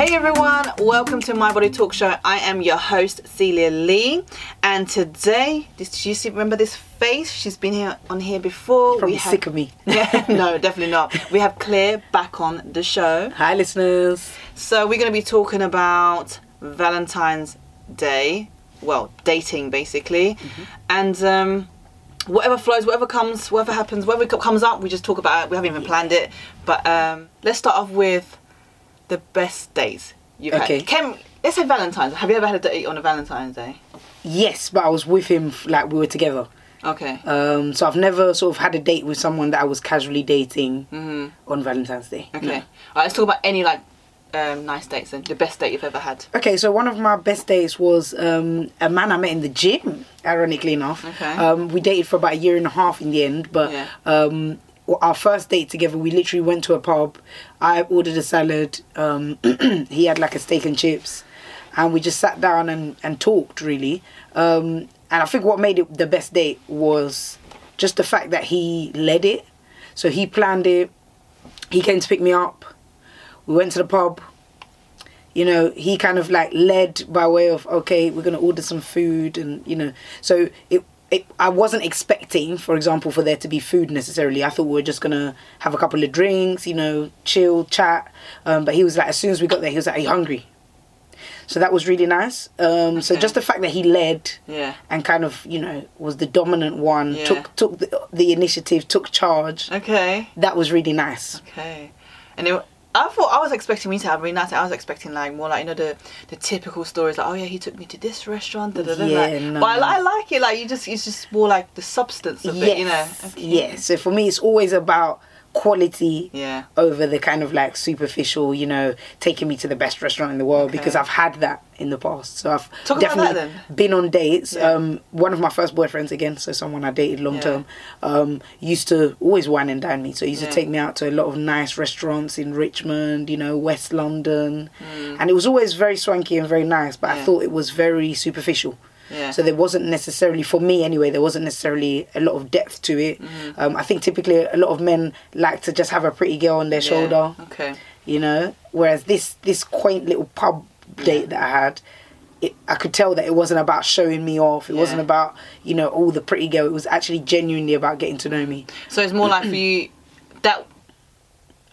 Hey everyone, welcome to My Body Talk Show. I am your host Cilia Li, and today, did you see? Remember this face? She's been here on here before. Probably have, sick of me. Yeah, no, definitely not. We have Clare back on the show, Hi, listeners. so we're going to be talking about Valentine's Day. Well, dating basically, and um, whatever flows, whatever comes, whatever happens, whatever comes up, we just talk about it. We haven't even planned it, but um, let's start off with the best dates you've Okay. had. Ken, let's say Valentine's. Have you ever had a date on a Valentine's Day? Yes, but I was with him like we were together. Okay. Um, so I've never sort of had a date with someone that I was casually dating hmm on Valentine's Day. Okay. No. Let's talk about any like um, nice dates and the best date you've ever had. Okay, so one of my best dates was um, a man I met in the gym. Ironically enough, Okay. um, we dated for about a year and a half in the end. But Yeah. Our first date together, we literally went to a pub. I ordered a salad. Um, he had like a steak and chips, and we just sat down and, and talked really. Um, and I think what made it the best date was just the fact that he led it. So he planned it. He came to pick me up. We went to the pub you know he kind of like led by way of okay we're gonna order some food and you know so it, it i wasn't expecting for example for there to be food necessarily i thought we were just gonna have a couple of drinks you know chill chat um, but he was like as soon as we got there he was like are you hungry so that was really nice um, so just the fact that he led Yeah. and kind of you know was the dominant one Yeah. took took the, the initiative took charge Okay. that was really nice Okay. And it, I thought I was expecting me to have a really nice. I was expecting like more like you know the the typical stories like oh yeah he took me to this restaurant. Da, da, da, Yeah, like, no. But I, I like it like you just it's just more like the substance of it. You know. Okay. Yeah. So for me, it's always about quality Yeah. over the kind of like superficial, you know, taking me to the best restaurant in the world Okay. because I've had that in the past. So I've Talk definitely been on dates. Yeah. Um, one of my first boyfriends again, so someone I dated long Yeah. term, um, used to always wine and dine me. So he used to take me out to a lot of nice restaurants in Richmond, you know, West London, Mm. and it was always very swanky and very nice. But I thought it was very superficial. Yeah. So there wasn't necessarily, for me anyway, there wasn't necessarily a lot of depth to it. Mm-hmm. Um, I think typically a lot of men like to just have a pretty girl on their Yeah. shoulder, Okay. you know. Whereas this this quaint little pub date that I had, it, I could tell that it wasn't about showing me off. It wasn't about you know all the pretty girl. It was actually genuinely about getting to know me. So it's more like for you that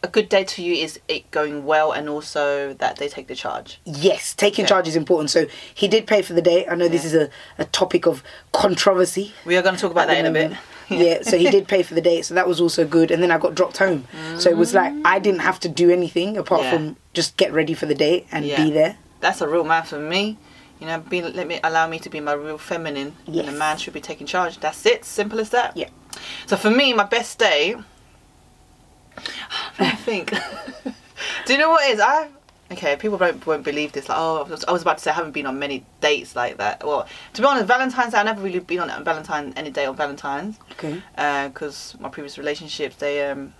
a good day to you is it going well and also that they take the charge. Yes, taking Okay. charge is important. So he did pay for the date. I know this is a, a topic of controversy. We are going to talk about that in a bit. yeah, so he did pay for the date, so that was also good. And then I got dropped home, so it was like I didn't have to do anything apart Yeah. from just get ready for the date and Yeah. be there. That's a real man for me. You know, be let me allow me to be my real feminine. And a man should be taking charge. That's it. Simple as that. Yeah. So for me, my best day. I think. Do you know what it is? I okay. People won't, won't believe this. Like, oh, I was, I was about to say I haven't been on many dates like that. Well, to be honest, Valentine's Day, I've never really been on Valentine any day on Valentine's Okay. because my previous relationships, they um,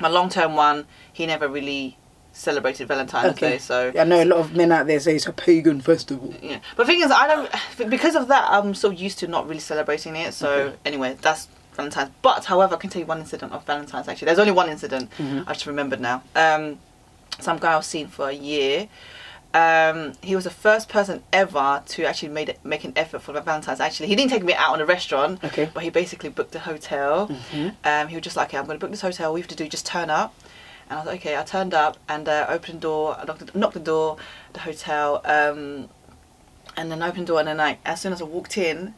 my long term one, he never really celebrated Valentine's Okay. Day. So I know a lot of men out there say it's a pagan festival. yeah. But the thing is, I don't because of that. I'm so used to not really celebrating it. So Okay. anyway, that's Valentine's. But however, I can tell you one incident of Valentine's. Actually, there's only one incident. Mhm. I just remembered now. Um, some guy I was seeing for a year. Um, he was the first person ever to actually made it, make an effort for Valentine's. Actually, he didn't take me out on a restaurant, Okay. but he basically booked a hotel. Mhm. Um, he was just like, okay, I'm going to book this hotel. We have to do just turn up. And I was like, okay, I turned up and uh, opened the door, I knocked the, knocked the door, the hotel, um, and then opened the door. And then, like, as soon as I walked in,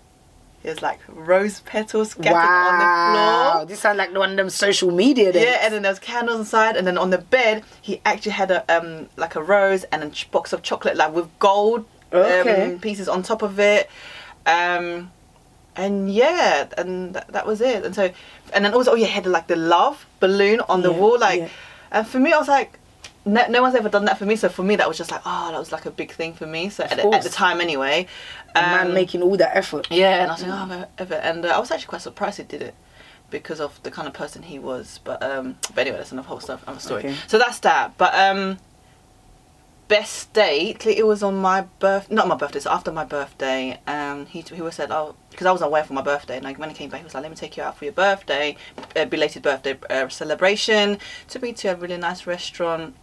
there's like rose petals scattered on the Wow, floor. this sounds like one of them social media dates. Yeah, and then there was candles inside, and then on the bed he actually had a um like a rose and a box of chocolate like with gold Okay. um, pieces on top of it, um, and yeah, and th- that was it. And so, and then also oh yeah, he had like the love balloon on the Yeah, wall, like, yeah. and for me I was like. No, no one's ever done that for me, so for me that was just like, oh, that was like a big thing for me. So at, the- at the time, anyway, a man Um, making all that effort. yeah, and I was like, oh, ever, and uh, I was actually quite surprised he did it because of the kind of person he was. But um, but anyway, that's another whole stuff, another story. Okay. So that's that. But um, best date, it was on my birth, not my birthday, so after my birthday. Um, he he was said, oh, because I was away for my birthday, and like when he came back, he was like, let me take you out for your birthday, uh, belated birthday uh, celebration. Took me to a really nice restaurant.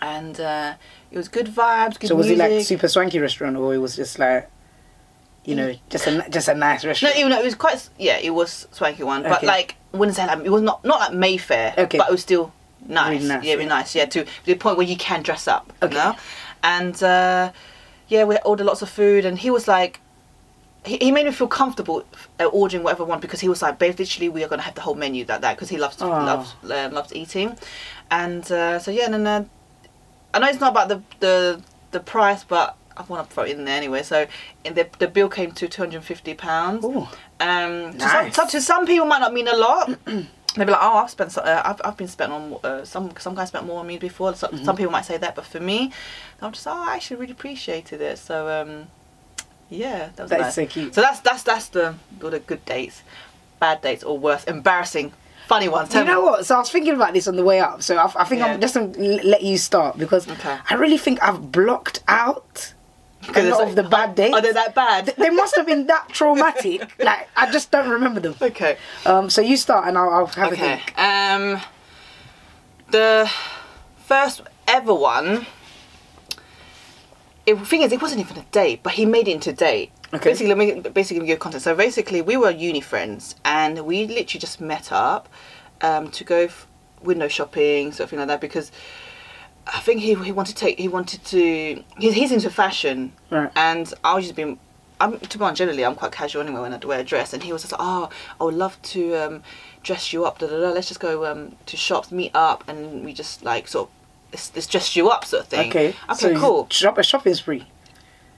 And uh, it was good vibes, good So was music. it like super swanky restaurant, or it was just like, you know, just a just a nice restaurant. no, even though it was quite yeah, it was swanky one, but Okay. like I wouldn't say like it was not not like Mayfair, Okay. but it was still nice, Really nice, yeah, really yeah. nice, yeah, to the point where you can dress up, Okay. you know, and uh, yeah, we ordered lots of food, and he was like. He, he made me feel comfortable uh, ordering whatever I want because he was like, "Babe, literally, we are gonna have the whole menu like that because he loves Oh. loves um, loves eating," and uh, so yeah, and then uh, I know it's not about the the the price, but I want to throw it in there anyway. So in the the bill came to two hundred and fifty pounds. Um, to, some, Nice. to, to some people, might not mean a lot. They'd be like, "Oh, I've spent, uh, I've, I've been spent on uh, some some guys spent more on me before." So, Mm-hmm. Some people might say that, but for me, I'm just, oh, I actually really appreciated it. So, um, yeah, that was That is nice. so cute. So that's that's that's the all the good dates, bad dates, or worse, embarrassing, funny ones. Tell You know me. what? So I was thinking about this on the way up. So I, I think Yeah. I'm just gonna let you start because Okay. I really think I've blocked out a lot of the bad dates. Are they that bad? They must have been that traumatic. like I just don't remember them. okay. Um, so you start and I'll, I'll have a Okay. think. Um, the first ever one. It, thing is, it wasn't even a date, but he made it into a date. Okay. Basically, let me basically give you context. So basically, we were uni friends, and we literally just met up um, to go f- window shopping, something like that, because I think he he wanted to take he wanted to he's, he's into fashion, Right. and I was just being. I'm to be honest, generally I'm quite casual anyway when I wear a dress, and he was just like, "Oh, I would love to um, dress you up. Da, da, da. Let's just go um, to shops, meet up, and we just like sort of let's, let's dress you up, sort of thing." Okay. Okay, so cool. Shop a shopping spree.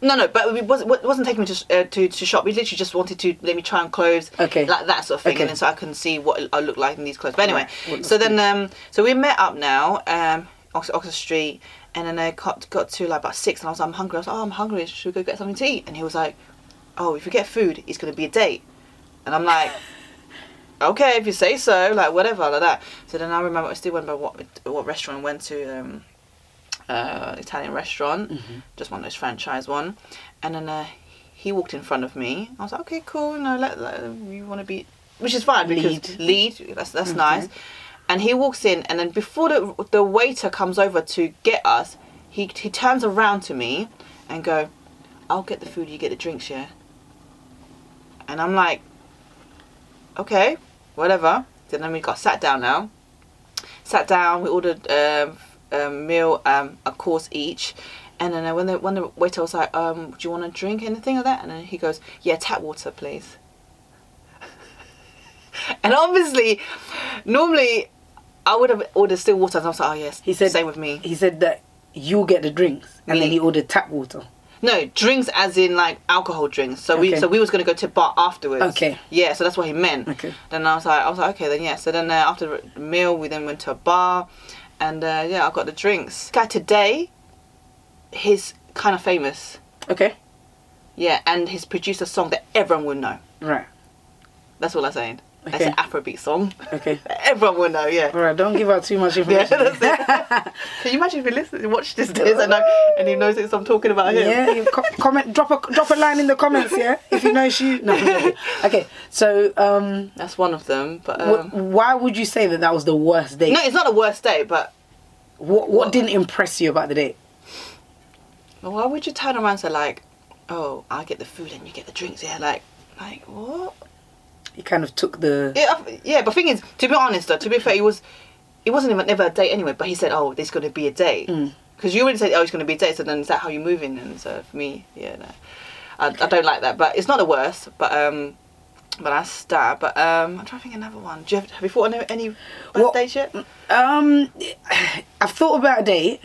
No, no, but it wasn't, it wasn't taking me to, uh, to to shop. We literally just wanted to let me try on clothes, Okay. like that sort of thing, Okay. and then so I can see what I look like in these clothes. But anyway, Right. So then um, so we met up now, um, Oxford, Oxford Street, and then I got got to like about six, and I was like, I'm hungry. I was like, oh, I'm hungry. Should we go get something to eat? And he was like, oh, if we get food, it's gonna be a date, and I'm like. Okay, if you say so, like whatever, like that. So then I remember I still remember what what restaurant I went to. Um, uh, Italian restaurant, Mm-hmm. just one of those franchise one, and then uh, he walked in front of me. I was like, okay, cool. You know, let, let you want to be, which is fine because Lead. lead. That's that's Okay. nice. And he walks in, and then before the the waiter comes over to get us, he he turns around to me and go, "I'll get the food. You get the drinks, yeah." And I'm like, okay, whatever. Then we got sat down now. Sat down. We ordered um, a meal, um, a course each. And then uh, when the when the waiter was like, um, "Do you want to drink anything like that?" and then he goes, "Yeah, tap water, please." and obviously, normally, I would have ordered still water. And I was like, "Oh yes." He said same with me. He said that you get the drinks, and then he ordered tap water. No, drinks as in like alcohol drinks. So we so we was gonna go to bar afterwards. Okay. Yeah, so that's what he meant. Okay. Then I was like, I was like, okay, then yeah. So then uh, after the meal, we then went to a bar, and uh, yeah, I got the drinks. Guy today, he's kind of famous. Okay. Yeah, and he's produced a song that everyone will know. Right. That's all I'm saying. That's Okay. an Afrobeat song. Okay. Everyone will know. Yeah. All right. Don't give out too much Yeah, information. that's it. Can you imagine if he listens, watch this days and, and he knows it's I'm talking about him? Yeah, you co- comment, drop a drop a line in the comments, yeah, if you know you. No, I'm okay. So, um, That's one of them. But wh- um, why would you say that that was the worst date? no, it's not the worst day. But what what didn't impress you about the date? Why would you turn around and say like, "Oh, I get the food and you get the drinks"? Yeah, like, like what? You kind of took the. Yeah, yeah. But thing is, to be honest, though, to be fair, it was, it wasn't even never a date anyway. But he said, "Oh, there's going to be a date," Mm. because you already said, "Oh, it's going to be a date." So then is that how you're moving? And so for me, yeah, no, I, I don't like that. But it's not the worst. But um, but that's that. But um, I'm trying to think of another one. Do you have, have you thought of any, bad dates yet? Um, I've thought about a date,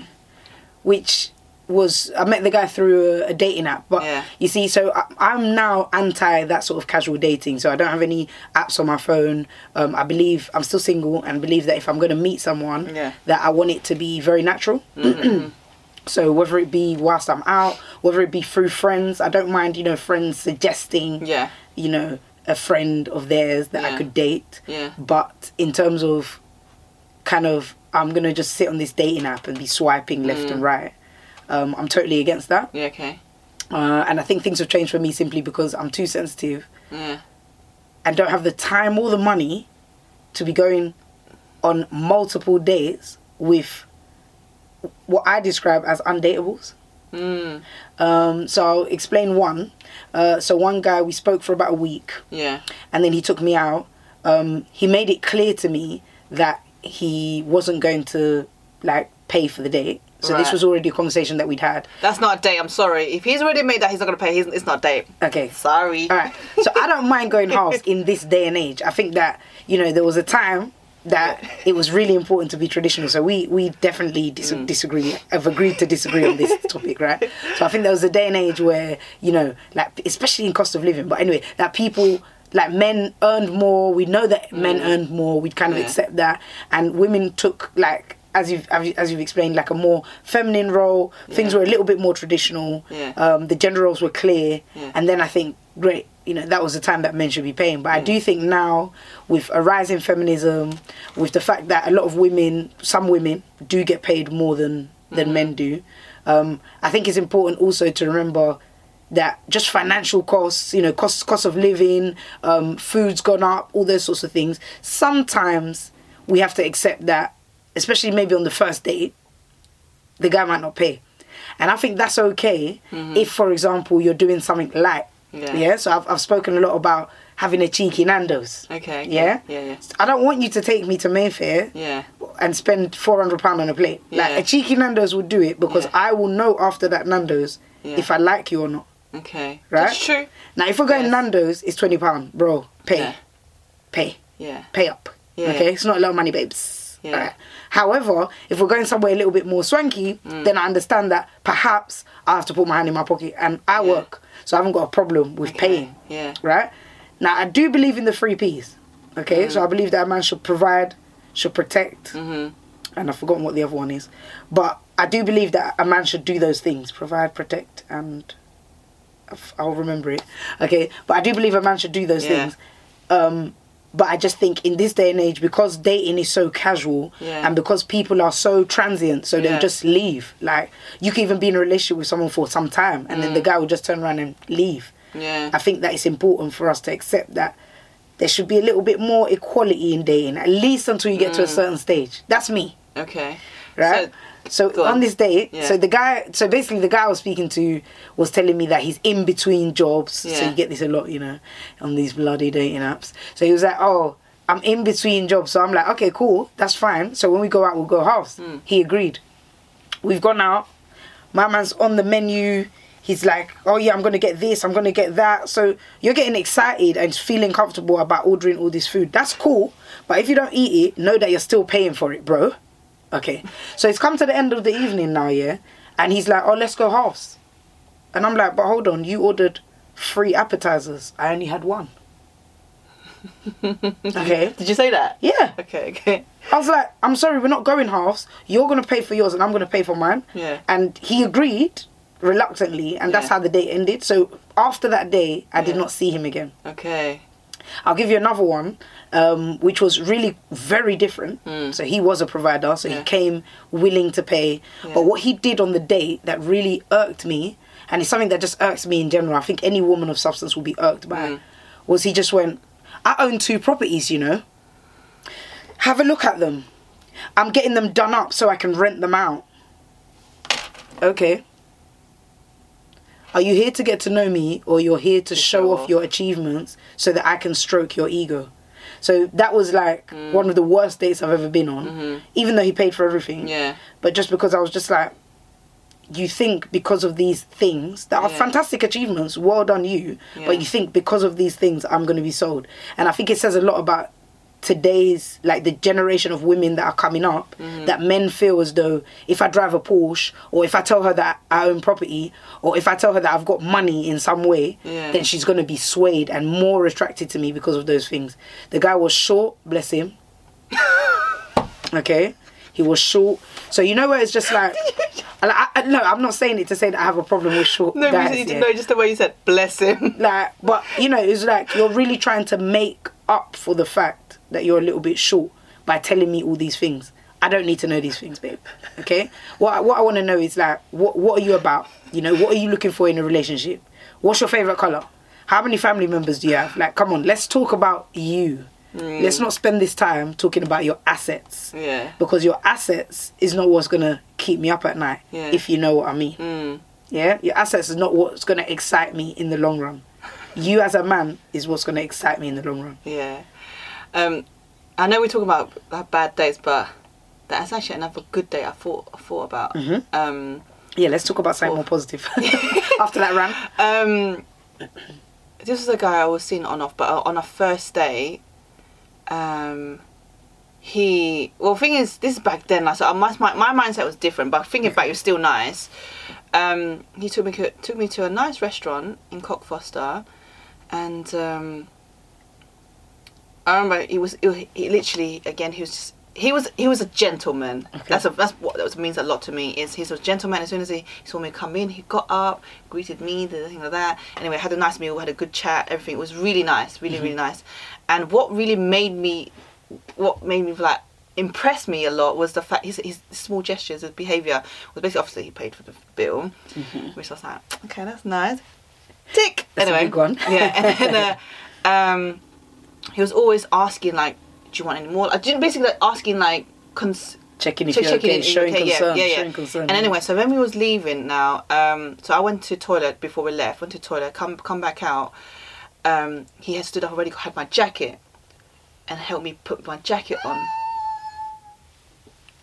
which was I met the guy through a, a dating app, but Yeah. you see, so I, I'm now anti that sort of casual dating. So I don't have any apps on my phone. Um, I believe I'm still single and believe that if I'm going to meet someone, Yeah. that I want it to be very natural. So whether it be whilst I'm out, whether it be through friends, I don't mind. You know, friends suggesting, Yeah, you know, a friend of theirs that I could date. yeah, But in terms of kind of, I'm gonna just sit on this dating app and be swiping left Mm. and right. Um, I'm totally against that, yeah. Okay, uh, and I think things have changed for me simply because I'm too sensitive yeah, and don't have the time or the money to be going on multiple dates with what I describe as undateables. Mm. Um, so I'll explain one. Uh, so one guy we spoke for about a week, Yeah. and then he took me out. Um, he made it clear to me that he wasn't going to like pay for the date. So this was already a conversation that we'd had. That's not a date. I'm sorry. If he's already made that, he's not gonna pay. He's, it's not a date. Okay. Sorry. All right. So I don't mind going halves in this day and age. I think that you know there was a time that it was really important to be traditional. So we we definitely dis- Mm. disagree. Have agreed to disagree on this topic, right? So I think there was a day and age where you know, like especially in cost of living. But anyway, that people. Like men earned more, we know that men earned more. We'd kind of Mm. Yeah. accept that, and women took like as you've as you've explained, like a more feminine role. Things Yeah. were a little bit more traditional. Yeah. Um, the gender roles were clear, Yeah. and then I think great you know that was the time that men should be paying but i do think now with a rise in feminism with the fact that a lot of women some women do get paid more than than men do um, i think it's important also to remember that just financial costs you know costs cost of living um, food's gone up all those sorts of things sometimes we have to accept that especially maybe on the first date the guy might not pay and i think that's okay mm-hmm. if for example you're doing something light Yeah. yeah so I've, I've spoken a lot about having a cheeky nando's Okay. yeah Yeah. Yeah. i don't want you to take me to mayfair Yeah. and spend 400 pound on a plate Yeah. like a cheeky nando's would do it because Yeah. i will know after that nando's Yeah. if i like you or not Okay. Right? That's true. now if we're going Yes. nando's it's 20 pound bro pay Yeah. pay Yeah. pay up. Yeah. Okay, it's not a lot of money, babes. Yeah. Alright. However, if we're going somewhere a little bit more swanky, Mm. then I understand that perhaps I have to put my hand in my pocket and I Yeah. work, so I haven't got a problem with Okay. paying. Yeah. Right now, I do believe in the three P's. Okay, so I believe that a man should provide, should protect, Mhm. and I've forgotten what the other one is, but I do believe that a man should do those things: provide, protect, and I'll remember it. Okay, but I do believe a man should do those Yeah. things. Um, but I just think in this day and age, because dating is so casual Yeah. and because people are so transient, so Yeah. they'll just leave. Like you can even be in a relationship with someone for some time, and then the guy will just turn around and leave. Mm. Yeah. I think that it's important for us to accept that there should be a little bit more equality in dating, at least until you get to a certain stage. That's me Okay. right? So, go on. on. this date, Yeah. so the guy, so basically the guy I was speaking to was telling me that he's in between jobs. So you get this a lot, you know, on these bloody dating apps. So he was like, "Oh, I'm in between jobs." So I'm like, "Okay, cool, that's fine." So when we go out, we'll go halves. Hmm. He agreed. We've gone out. My man's on the menu. He's like, "Oh yeah, I'm gonna get this. I'm gonna get that." So you're getting excited and feeling comfortable about ordering all this food. That's cool. But if you don't eat it, know that you're still paying for it, bro. Okay. So it's come to the end of the evening now, yeah? And he's like, oh, let's go halves. And I'm like, but hold on, you ordered three appetizers. I only had one. okay. Did you say that? Yeah. Okay. Okay. I was like, I'm sorry, we're not going halves. You're going to pay for yours and I'm going to pay for mine. Yeah. And he agreed reluctantly, and that's Yeah. how the date ended. So after that day, I did not see him again. Okay. I'll give you another one, um, which was really very different. So he was a provider, so he Hmm. Came willing to pay. Yeah. But what he did on the date that really irked me, and it's something that just irks me in general, I think any woman of substance will be irked by, Mm. was he just went, I own two properties, you know. Have a look at them. I'm getting them done up so I can rent them out. Okay. Are you here to get to know me or you're here to show show off your achievements so that I can stroke your ego? So that was like one of the worst dates I've ever been on, even though he paid for everything. Mm-hmm. Yeah. But just because I was just like, you think because of these things that are Yeah. fantastic achievements, well done you, Yeah. but you think because of these things I'm going to be sold. And I think it says a lot about today's like the generation of women that are coming up Mm-hmm. that men feel as though if I drive a Porsche or if I tell her that I own property or if I tell her that I've got money in some way Yeah. then she's going to be swayed and more attracted to me because of those things. The guy was short, bless him. okay? He was short. So you know where it's just like I, I, no, I'm not saying it to say that I have a problem with short No, guys. you- yeah no, just the way you said, bless him. like but you know it's like you're really trying to make up for the fact that you're a little bit short by telling me all these things i don't need to know these things babe okay what I, what i want to know is like what what are you about you know what are you looking for in a relationship what's your favorite color how many family members do you have like come on let's talk about you Let's not spend this time talking about your assets. Yeah. Because your assets is not what's gonna keep me up at night. Yeah. If you know what I mean. Mm. Yeah, your assets is not what's gonna excite me in the long run. You as a man is what's gonna excite me in the long run. Yeah. Um, I know we talk about bad days, but that's actually another good day I thought I thought about. Mhm. Um, Yeah, let's talk about something more positive. After that rant. um, this was a guy I was seeing on off, but on a first day, um, he well, thing is, this is back then. Like, so my my, my mindset was different, but thinking back, it was still nice. Um, he took me to, took me to a nice restaurant in Cockfoster, and um, I remember he was he, he literally again he was just he was he was a gentleman. Okay. That's a, that's what that was, means a lot to me. Is he's a gentleman. As soon as he, saw me come in, he got up, greeted me, the thing like that. Anyway, had a nice meal, had a good chat. Everything was really nice, really really nice. And what really made me, what made me like impress me a lot was the fact his his small gestures, his behaviour was basically obviously he paid for the bill, which I was like, okay, that's nice. Tick. That's a anyway, big one. yeah, and then uh, um, he was always asking like, "Do you want any more?" I didn't basically like, asking like, cons- Checking if check- you're checking okay, in, showing okay, concern, yeah, yeah. showing concern. And anyway, so when we was leaving now, um, so I went to toilet before we left. Went to toilet, come come back out. Um, he had stood up already, had my jacket, and helped me put my jacket on.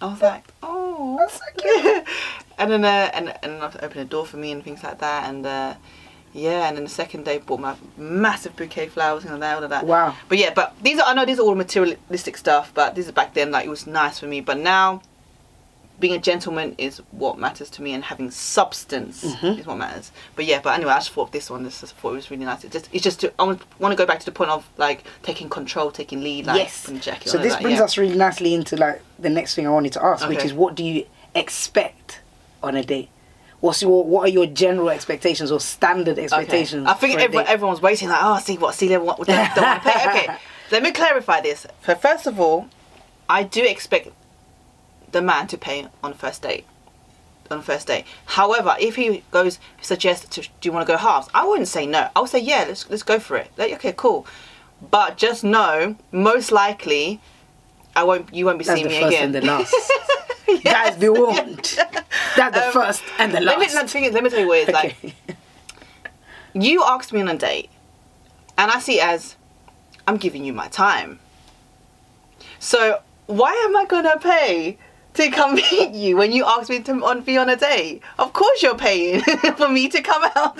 I was like, oh, That's so cute. and then uh, and and I opened the door for me and things like that, and uh, yeah, and then the second day bought my massive bouquet of flowers and all that, all of that. Wow. But yeah, but these are I know these are all materialistic stuff, but this is back then like it was nice for me. But now, being a gentleman is what matters to me, and having substance Mhm. is what matters. But yeah, but anyway, I just thought this one, this just thought it was really nice. It just it's just to, I want to go back to the point of like taking control, taking lead, like yes. putting the jacket So this brings yeah. us really nicely into like the next thing I wanted to ask, which is what do you expect on a date? What's your what are your general expectations or standard expectations? I think everyone, everyone's waiting like, oh, see what, see level, what, don't want to pay. Okay, let me clarify this. So first of all, I do expect the man to pay on the first date. On the first date. However, if he goes suggests to, do you want to go halves? I wouldn't say no. I would say yeah, let's let's go for it. Like, okay, cool. But just know, most likely, I won't. You won't be That's seeing me again. last. Guys, be warned. That's the Um, first and the Let me, last. no, the thing is, let me tell you what it's like. you asked me on a date, and I see it as I'm giving you my time. So why am I gonna pay to come meet you when you asked me to on be on a date? Of course you're paying for me to come out.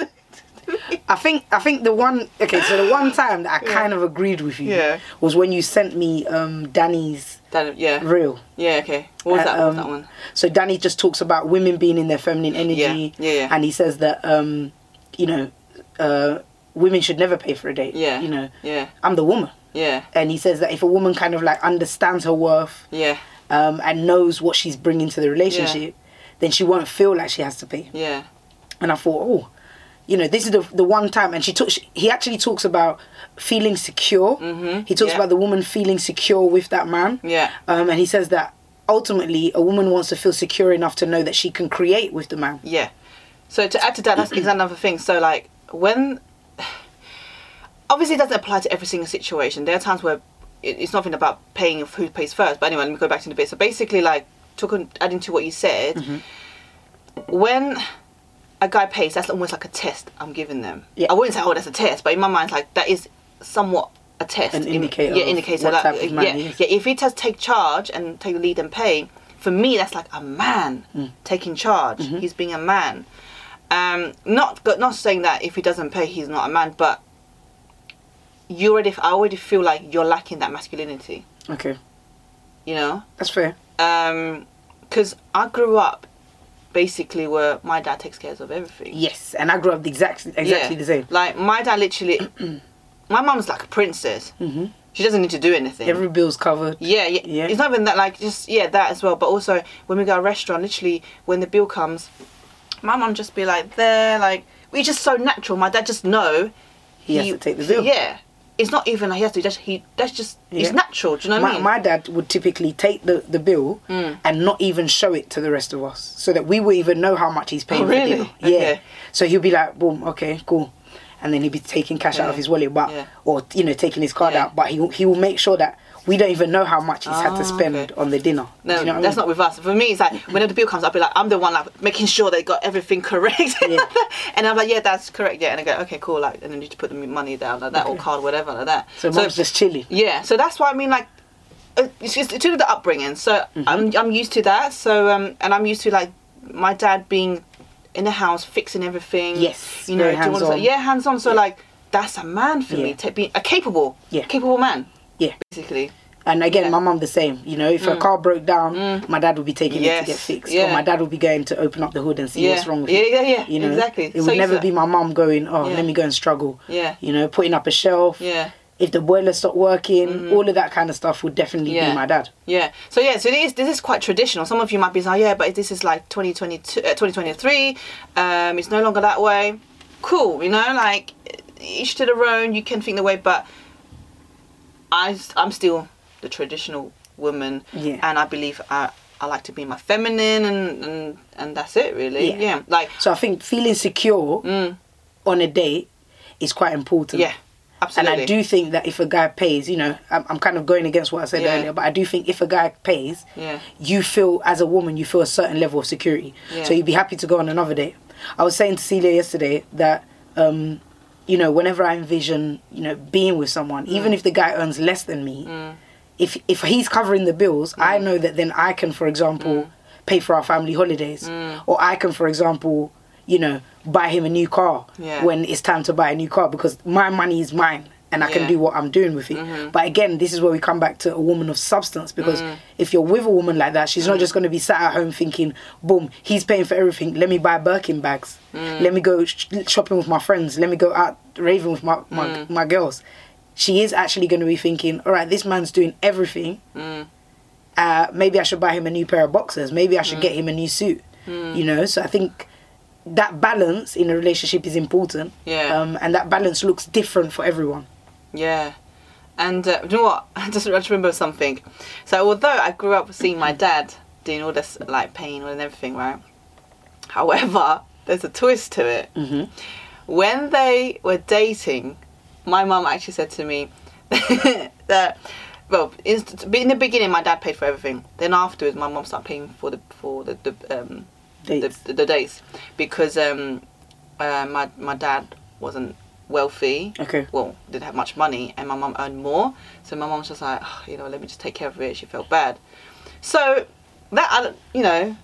I think I think the one okay, so the one time that I Yeah. kind of agreed with you Yeah. was when you sent me um Danny's That- yeah, Reel. yeah, okay. What was Uh, that? What was um, that one? So Danny just talks about women being in their feminine energy, Yeah, yeah, yeah. and he says that um, you know, uh, women should never pay for a date. Yeah. you know, Yeah, I'm the woman, yeah, and he says that if a woman kind of like understands her worth yeah, um, and knows what she's bringing to the relationship, then she won't feel like she has to pay. yeah, And I thought, oh, you know, this is the the one time, and she took. He actually talks about feeling secure. Mhm, He talks yeah. about the woman feeling secure with that man. yeah, Um, and he says that ultimately a woman wants to feel secure enough to know that she can create with the man. yeah. So to add to that, that's another thing. So like when, obviously, it doesn't apply to every single situation. There are times where it's nothing about paying who pays first. But anyway, let me go back to the bit. So basically, like talking, adding to what you said, Mm-hmm. when a guy pays, that's almost like a test I'm giving them. Yeah. I wouldn't say, oh, that's a test, but in my mind, like that is somewhat a test. An In- indicator Yeah, of indicator. like, type of man yeah, yeah. If he does take charge and take the lead and pay, for me, that's like a man Mm. taking charge. Mm-hmm. He's being a man. Um, not not saying that if he doesn't pay, he's not a man, but you already, I already feel like you're lacking that masculinity. Okay, You know, that's fair. Um, because I grew up basically where my dad takes care of everything. Yes, and I grew up the exact exactly Yeah. the same. Like my dad literally, my mum's like a princess. hmm She doesn't need to do anything. Every bill's covered. yeah, yeah, Yeah. It's not even that. Like just yeah, that as well. But also when we go to a restaurant, literally when the bill comes, my mum just be like there, like we just so natural. My dad just know He has to take the bill. Yeah, it's not even he has to. Just he that's just it's natural. Do you know what my, I mean? my dad would typically take the, the bill Mm. and not even show it to the rest of us so that we would even know how much he's paying Oh, for the really? bill. Yeah. Okay. So he'll be like, boom, okay, cool. and then he'd be taking cash out of his wallet, but Yeah. or you know taking his card Yeah. out. But he he will make sure that we don't even know how much he's had to Ah, spend okay. on the dinner. No, you know that's I not with us. For me, it's like whenever the bill comes, I'll be like, I'm the one like making sure they got everything correct. Yeah. and I'm like, yeah, that's correct. Yeah, and I go, okay, cool. Like, and then you just put the money down like that or Okay. card, whatever, like that. So mom's just chilling. Yeah, so that's why I mean, like, uh, it's just to do the upbringing. So Mm-hmm. I'm I'm used to that. So um, and I'm used to like my dad being in the house fixing everything. Yes, you know, all this- hands-on. yeah, hands on. So like that's a man for me, Yeah. to be a capable, Yeah. capable man, Yeah. basically. And again, Yeah. Mm. my mum the same. You know, if a car broke down, my dad would be taking it to get fixed, yeah. or my dad would be going to open up the hood and see Yeah. what's wrong with Yeah, it. yeah, yeah, You know, exactly. It would you never be my mum going, "Oh, Yeah. let me go and struggle." Yeah. You know, putting up a shelf. Yeah. If the boiler stopped working, all of that kind of stuff would definitely Mm-hmm. Yeah. be my dad. Yeah. So yeah, so it is, this is quite traditional. Some of you might be like, yeah, but this is like 2022, uh, 2023. Um, it's no longer that way. Cool, you know, like each to their own. You can think the way, but I, I'm still the traditional woman, Yeah. and I believe I, I like to be my feminine, and and and that's it really. Yeah. Yeah. Like So I think feeling secure Mm. on a date is quite important. yeah, Absolutely. And. I do think that if a guy pays, you know, I'm, I'm kind of going against what I said Yeah. earlier, but I do think if a guy pays, Yeah. you feel, as a woman, you feel a certain level of security. Yeah. So you'd be happy to go on another date. I was saying to Cilia yesterday that, um, you know, whenever I envision, you know, being with someone, Mm. even if the guy earns less than me, if if he's covering the bills, I Mm. know that then I can, for example, pay for our family holidays, Mm. or I can, for example, you know, buy him a new car Yeah. when it's time to buy a new car because my money is mine and I can Yeah. do what I'm doing with it. Mm-hmm. But again, this is where we come back to a woman of substance because mm. if you're with a woman like that, she's not mm. just going to be sat at home thinking, boom, he's paying for everything. Let me buy Birkin bags. Mm. Let me go sh- shopping with my friends. Let me go out raving with my, my, my girls. She is actually going to be thinking, all right, this man's doing everything. Uh, maybe I should buy him a new pair of boxers. Maybe I should get him a new suit. You know, so I think that balance in a relationship is important. Yeah. Um, and that balance looks different for everyone. Yeah. And uh, you know what? I just, I just remember something. So although I grew up seeing my dad doing all this like pain and everything, right? However, there's a twist to it. Mhm. When they were dating, my mum actually said to me that well, in, in the beginning, my dad paid for everything. Then afterwards, my mum started paying for the for the, the um Dates. the, the dates because um uh, my my dad wasn't wealthy Okay. well, didn't have much money, and my mum earned more. So my mum's just like, "Oh, you know, let me just take care of it. She felt bad. So that I, you know,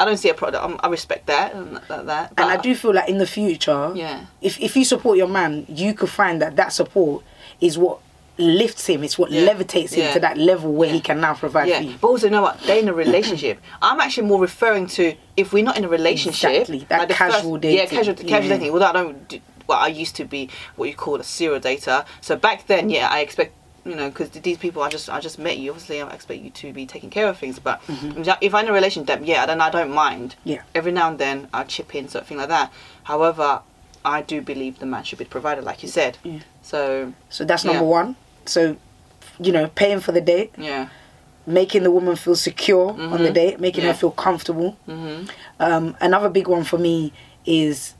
I don't see a product. Um, I respect that um, and that. that And I do feel like in the future, Yeah. if if you support your man, you could find that that support is what lifts him. It's what Yeah. levitates him Yeah. to that level where he can now provide Yeah, for you. but also you know what? They're in a relationship. I'm actually more referring to if we're not in a relationship, Exactly, that the casual Yeah, dating. casual, casual Yeah. dating. Although I don't, do, well, I used to be what you call a serial dater. So back then, yeah, I expect you know because these people I just I just met you. Obviously, I expect you to be taking care of things. But if I'm in a relationship, yeah, then I don't mind. Mm-hmm. Yeah. Every now and then I chip in something like that. However, I do believe the man should be provided, like you said. Yeah. So So that's Yeah. number one. So, you know, paying for the date, yeah. making the woman feel secure on the date, making Mm-hmm. Yeah. her feel comfortable. Mhm. Um, another big one for me is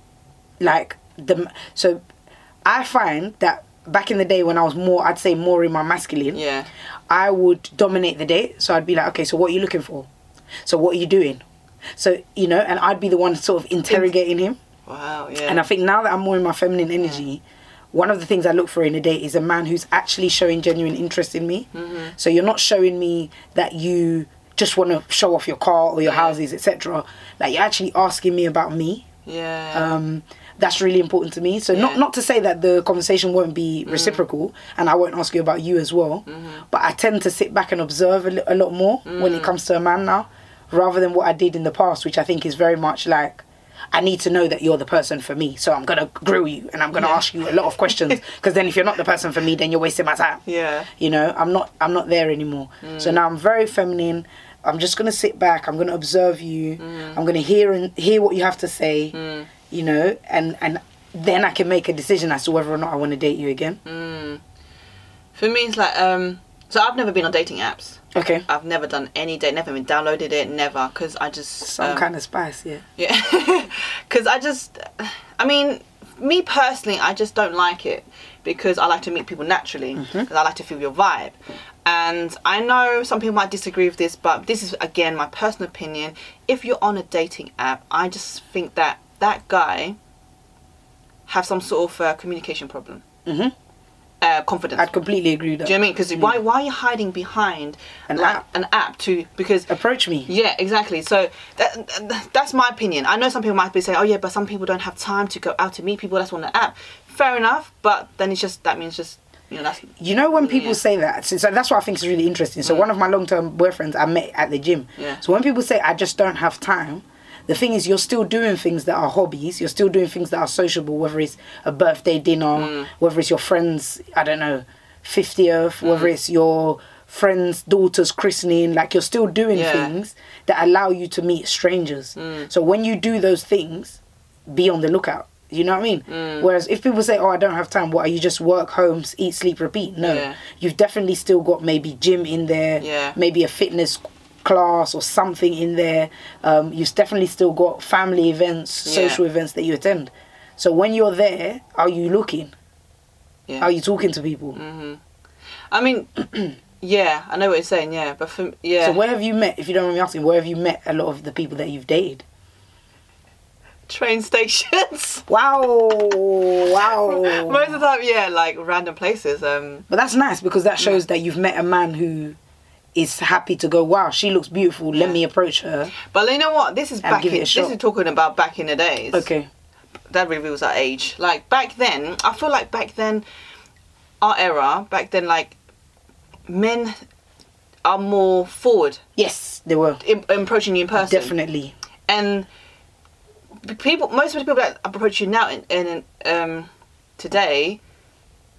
like the so I find that back in the day when I was more, I'd say more in my masculine. Yeah. I would dominate the date. So I'd be like, okay, so what are you looking for? So what are you doing? So you know, and I'd be the one sort of interrogating him. Wow. Yeah. And I think now that I'm more in my feminine energy, one of the things I look for in a date is a man who's actually showing genuine interest in me. Mm-hmm. So you're not showing me that you just want to show off your car or your Yeah. houses, etc. Like you're actually asking me about me. yeah. Um, that's really important to me. So not Yeah. not to say that the conversation won't be mm. reciprocal, and I won't ask you about you as well. Mm-hmm. But I tend to sit back and observe a, li- a lot more when it mm. comes to a man now, rather than what I did in the past, which I think is very much like. I need to know that you're the person for me, so I'm gonna grill you and I'm gonna Yeah. ask you a lot of questions. Because then, if you're not the person for me, then you're wasting my time. Yeah. You know, I'm not. I'm not there anymore. So mm. now I'm very feminine. I'm just gonna sit back. I'm gonna observe you. I'm gonna hear and hear what you have to say. You know, and and then I can make a decision as to whether or not I want to date you again. For me, it's like um. So I've never been on dating apps. Okay. I've never done any date. Never even downloaded it. Never, because I just Some um, kind of spice, yeah. yeah. Because I just, I mean, me personally, I just don't like it because I like to meet people naturally because I like to feel your vibe. And I know some people might disagree with this, but this is again my personal opinion. If you're on a dating app, I just think that that guy have some sort of uh, communication problem, Mhm. uh, confidence. I'd completely agree with that. Do you know what I mean? Because why why are you hiding behind An like, app. An app to because Approach me. yeah, exactly. So that, that- that's my opinion. I know some people might be saying, "Oh yeah, but some people don't have time to go out to meet people. That's on the app." Fair enough, but then it's just that means just you know You know when people Yeah. say that, so, so that's what I think is really interesting. So one of my long term boyfriends I met at the gym. Yeah. So when people say I just don't have time, the thing is you're still doing things that are hobbies. You're still doing things that are sociable, whether it's a birthday dinner, mm. whether it's your friend's I don't know fiftieth, whether mm. it's your friend's daughter's christening. Like you're still doing Yeah. things that allow you to meet strangers. Mm. So when you do those things, be on the lookout. You know what I mean? Mm. Whereas if people say, "Oh, I don't have time," what are you just work, home, eat, sleep, repeat? No, Yeah. you've definitely still got maybe gym in there, Yeah. maybe a fitness class or something in there. Um, you've definitely still got family events, Yeah. social events that you attend. So when you're there, are you looking? yeah. Are you talking to people? I mean, yeah, I know what you're saying. Yeah, but for yeah, So where have you met? If you don't mind me asking, where have you met a lot of the people that you've dated? train stations. Wow, wow. Most of the time, yeah, like random places. Um, But that's nice because that shows that you've met a man who is happy to go. Wow, she looks beautiful. Let me approach her. but you know what? This is back in. This is talking about back in the days. Okay. that reveals our age. Like back then, I feel like back then, our era, back then, like men are more forward Yes, they were in, in approaching you in person. definitely. And people, most of the people that approach you now in, in um, today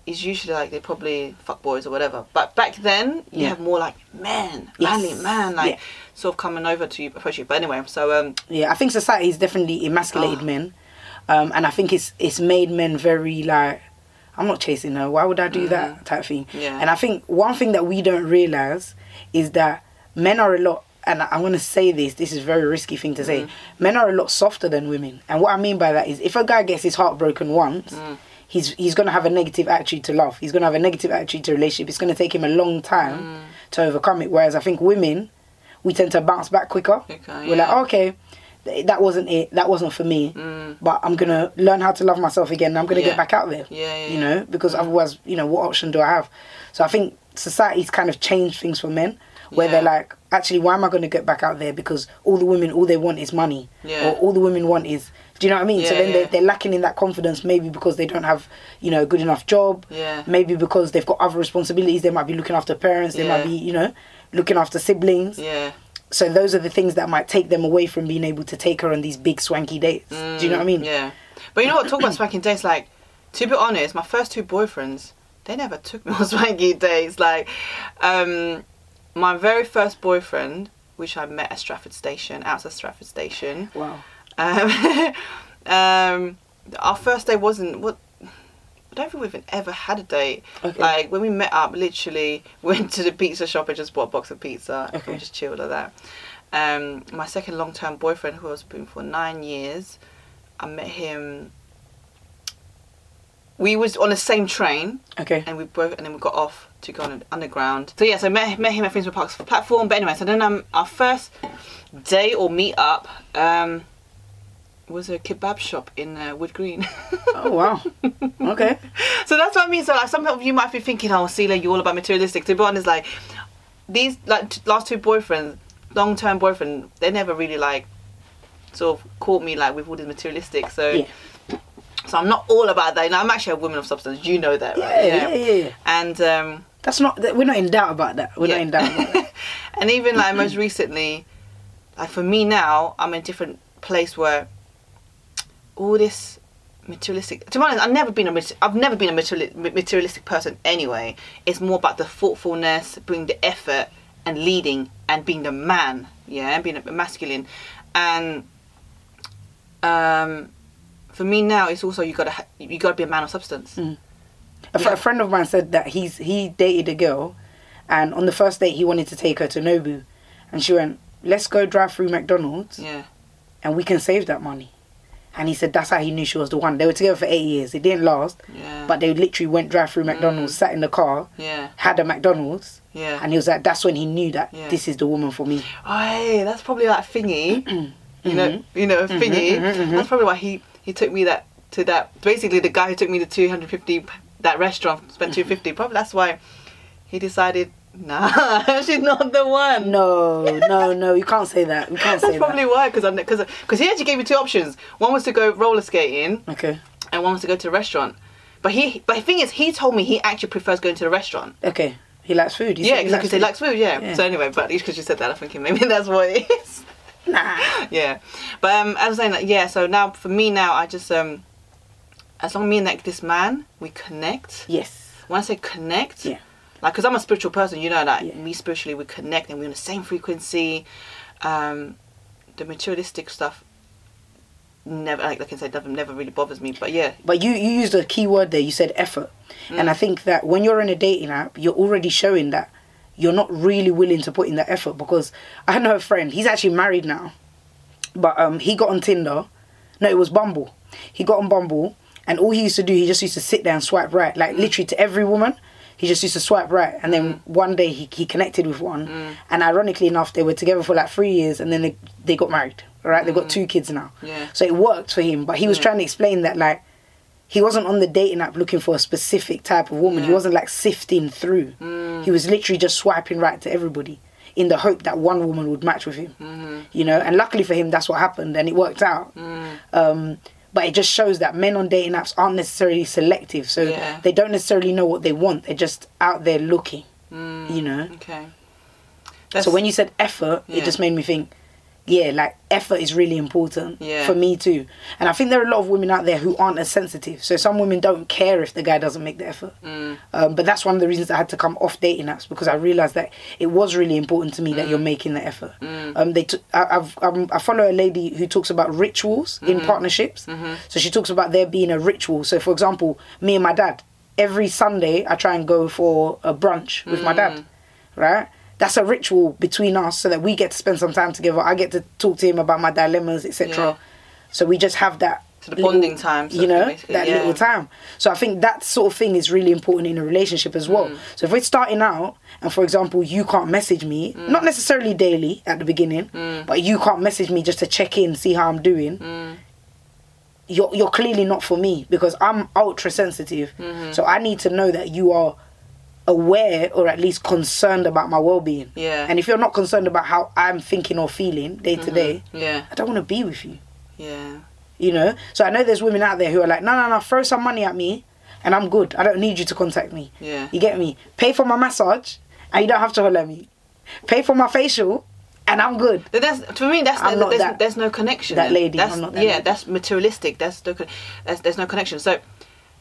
is usually like they probably fuck boys or whatever. But back then, you Yeah. have more like men, Yes. manly man, like Yeah. sort of coming over to you, approach you. But anyway, so um, Yeah, I think society has definitely emasculated Oh. men, um, and I think it's it's made men very like, I'm not chasing her. Why would I do that type thing? Yeah. And I think one thing that we don't realize is that men are a lot. And I'm going to say this. This is a very risky thing to say. Mm-hmm. Men are a lot softer than women, and what I mean by that is, if a guy gets his heart broken once, Mm. He's he's going to have a negative attitude to love. He's going to have a negative attitude to relationship. It's going to take him a long time Mm. to overcome it. Whereas I think women, we tend to bounce back quicker. We're yeah. like, okay, that wasn't it. That wasn't for me. But I'm gonna learn how to love myself again. and I'm gonna Mm. Yeah. get back out there. Yeah, yeah, You know, because otherwise, you know, what option do I have? So I think society's kind of changed things for men, where they're like, actually, why am I gonna get back out there? Because all the women, all they want is money, Yeah. or all the women want is. Do you know what I mean? so then yeah. They're, they're lacking in that confidence, maybe because they don't have, you know, a good enough job. Yeah. Maybe because they've got other responsibilities. They might be looking after parents. They might be, you know, looking after siblings. yeah. So those are the things that might take them away from being able to take her on these big swanky dates. Do you know what I mean? Mm, Yeah. But you know what? Talk about swanky dates. Like, to be honest, my first two boyfriends, they never took me on swanky dates. Like, um, my very first boyfriend, which I met at Stratford Station, outside Stratford Station. Wow. Um, um, our first day wasn't what. I don't think we've ever had a date. Okay. Like when we met up, literally went to the pizza shop and just bought a box of pizza. and we just chilled like that. Um, my second long-term boyfriend, who I was with for nine years, I met him. We was on the same train, Okay. and we both, and then we got off to go on the underground. So yes, I met met him at Finsbury Park's platform. But anyway, so then um, our first day or meet up um, was a kebab shop in uh, Wood Green. Oh wow. Okay. so that's what I mean. So like, some of you might be thinking, "Oh, Cilia, you're all about materialistic." To be honest, like these like t- last two boyfriends, long term boyfriend, they never really like sort of caught me like with all this materialistic. So. Yeah. So I'm not all about that. Now I'm actually a woman of substance. You know that, right? yeah, yeah, yeah. And um, That's not. that- We're not in doubt about that. We're Yeah. not in doubt about that. and even like most recently, like for me now, I'm in a different place where all this materialistic. To be honest, I've never been a I've never been a materialistic person anyway. It's more about the thoughtfulness, bringing the effort, and leading, and being the man. Yeah, and being a masculine, and um, for me now, it's also you gotta ha- you gotta be a man of substance. A, fr- a friend of mine said that he's he dated a girl, and on the first date he wanted to take her to Nobu, and she went, "Let's go drive through McDonald's, Yeah, and we can save that money." And he said that's how he knew she was the one. They were together for eight years. It didn't last, Yeah. but they literally went drive through McDonald's, mm. sat in the car, yeah. had a McDonald's, Yeah. and he was like, that's when he knew that Yeah. this is the woman for me. Oh, hey, that's probably like thingy. you know, Mm-hmm. you know, mm-hmm, thingy. Mm-hmm, mm-hmm. That's probably why he he took me that to that. Basically, the guy who took me to 250 that restaurant spent 250. Probably that's why he decided. Nah, she's not the one. No, no, no, you can't say that. You can't say That's probably why, because because because he actually gave me two options. One was to go roller skating. Okay, and one was to go to a restaurant. But he, but the thing is, he told me he actually prefers going to the restaurant. okay. He likes food. He yeah, said he because he likes food. Yeah. Yeah. So anyway, but because you said that, I'm thinking maybe that's what it is. Nah. yeah, but um, as I was saying, that. yeah. So now for me now, I just um, as long as me and like this man, we connect. Yes. When I say connect, Yeah. Like because I'm a spiritual person, you know, like Yeah. me spiritually, we connect and we're on the same frequency. Um, the materialistic stuff never, like, like I said, never, never really bothers me. But yeah, But you, you used a key word there. You said effort. And I Mm. think that when you're in a dating app, you're already showing that you're not really willing to put in that effort. Because I know a friend, he's actually married now. But um, he got on Tinder. No, it was Bumble. He got on Bumble. And all he used to do, he just used to sit there and swipe right. Like literally to every woman. He just used to swipe right. And then one day he, he connected with one. And ironically enough, they were together for like three years. And then they, they got married. right They got two kids now. Yeah. So it worked for him. But he was Yeah. trying to explain that like he wasn't on the dating app looking for a specific type of woman. He wasn't like sifting through. He was literally just swiping right to everybody in the hope that one woman would match with him. Mm-hmm. You know, and luckily for him, that's what happened and it worked out. Mm. Um, but it just shows that men on dating apps aren't necessarily selective. So Yeah. they don't necessarily know what they want. They're just out there looking, mm, you know. okay. So when you said effort, it just made me think, yeah, like effort is really important Yeah. for me too. And I think there are a lot of women out there who aren't as sensitive. So some women don't care if the guy doesn't make the effort. Mm. Um, but that's one of the reasons I had to come off dating apps because I realized that it was really important to me that Mm. you're making the effort. Um, they t- I, I've, um, I follow a lady who talks about rituals in Mm-hmm. partnerships. So she talks about there being a ritual. So for example, me and my dad, every Sunday I try and go for a brunch with my Mm. dad, right? That's a ritual between us so that we get to spend some time together. I get to talk to him about my dilemmas, etc. Yeah. So we just have that So the bonding time, so you know, that yeah. little time. So I think that sort of thing is really important in a relationship as Mm. well. So if we're starting out, and for example, you can't message me, Mm. not necessarily daily at the beginning, but you can't message me just to check in, see how I'm doing. Mm. You're you're clearly not for me because I'm ultra sensitive. Mm-hmm. So I need to know that you are aware or at least concerned about my well-being. Yeah. And if you're not concerned about how I'm thinking or feeling day to day, Yeah. I don't want to be with you Yeah. you know so i know there's women out there who are like no no no throw some money at me and i'm good i don't need you to contact me Yeah. you get me pay for my massage and you don't have to holler at me pay for my facial and i'm good But That's for me. That's not there's, that- there's no connection. that lady. That's, I'm not that yeah, lady. that's materialistic. That's no, that's there's no connection. So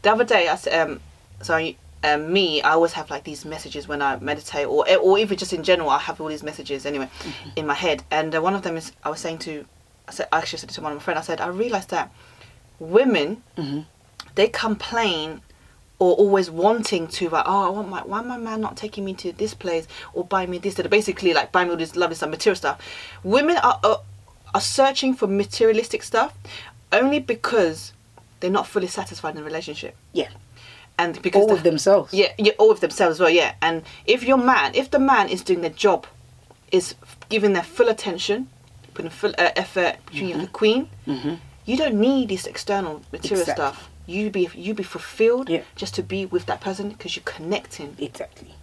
the other day, I um, so I- um, me, I always have like these messages when I meditate, or or even just in general, I have all these messages anyway Mm-hmm. in my head. And uh, one of them is I was saying to, I said I actually said to one of my friends. I said I realized that women Mhm. they complain or always wanting to like oh I want my why my man not taking me to this place or buy me this that basically like buy me all this lovely stuff material stuff women are, are are searching for materialistic stuff only because they're not fully satisfied in the relationship yeah and because all the- with themselves yeah, yeah, all of themselves as well. Yeah, and if your man, if the man is doing the job, is giving their full attention, putting full uh, effort, between you the queen, you don't need this external material Exactly. stuff. You be you be fulfilled Yeah. just to be with that person because you're connecting. exactly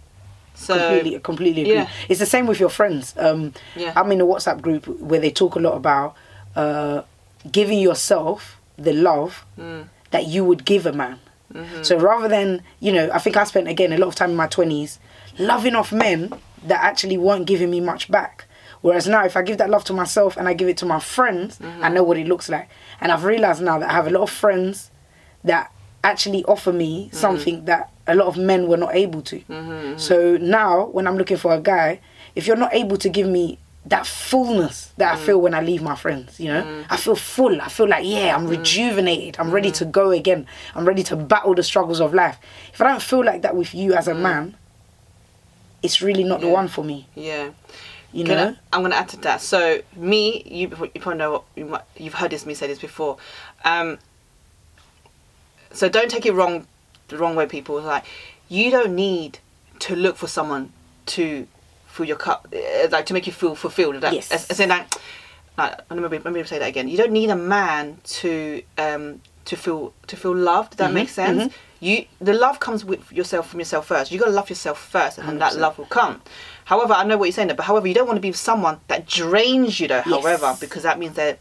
So completely completely agree yeah. it's the same with your friends um Yeah. i'm in a whatsapp group where they talk a lot about uh giving yourself the love Mm. that you would give a man Mm-hmm. so rather than you know i think i spent again a lot of time in my 20s loving off men that actually weren't giving me much back whereas now if i give that love to myself and i give it to my friends Mm-hmm. i know what it looks like and i've realized now that i have a lot of friends that actually offer me Mm-hmm. something that a lot of men were not able to. So now, when I'm looking for a guy, if you're not able to give me that fullness that I mm. feel when I leave my friends, you know, mm. I feel full. I feel like, yeah, I'm mm. rejuvenated. I'm ready to go again. I'm ready to battle the struggles of life. If I don't feel like that with you as a man, it's really not the one for me. Yeah, You Can I- know? I'm gonna add to that. So me, you you probably know you might, you've heard this me say this before. Um, so don't take it wrong, the wrong way. People like you don't need to look for someone to fill your cup, uh, like to make you feel fulfilled. Like, Yes. as, as in like, like let me let me say that again. You don't need a man to um to feel to feel loved. Does that make sense? You the love comes with yourself from yourself first. You gotta love yourself first, and then that 100%. love will come. However, I know what you're saying, but however, you don't want to be with someone that drains you, though. However, because that means they're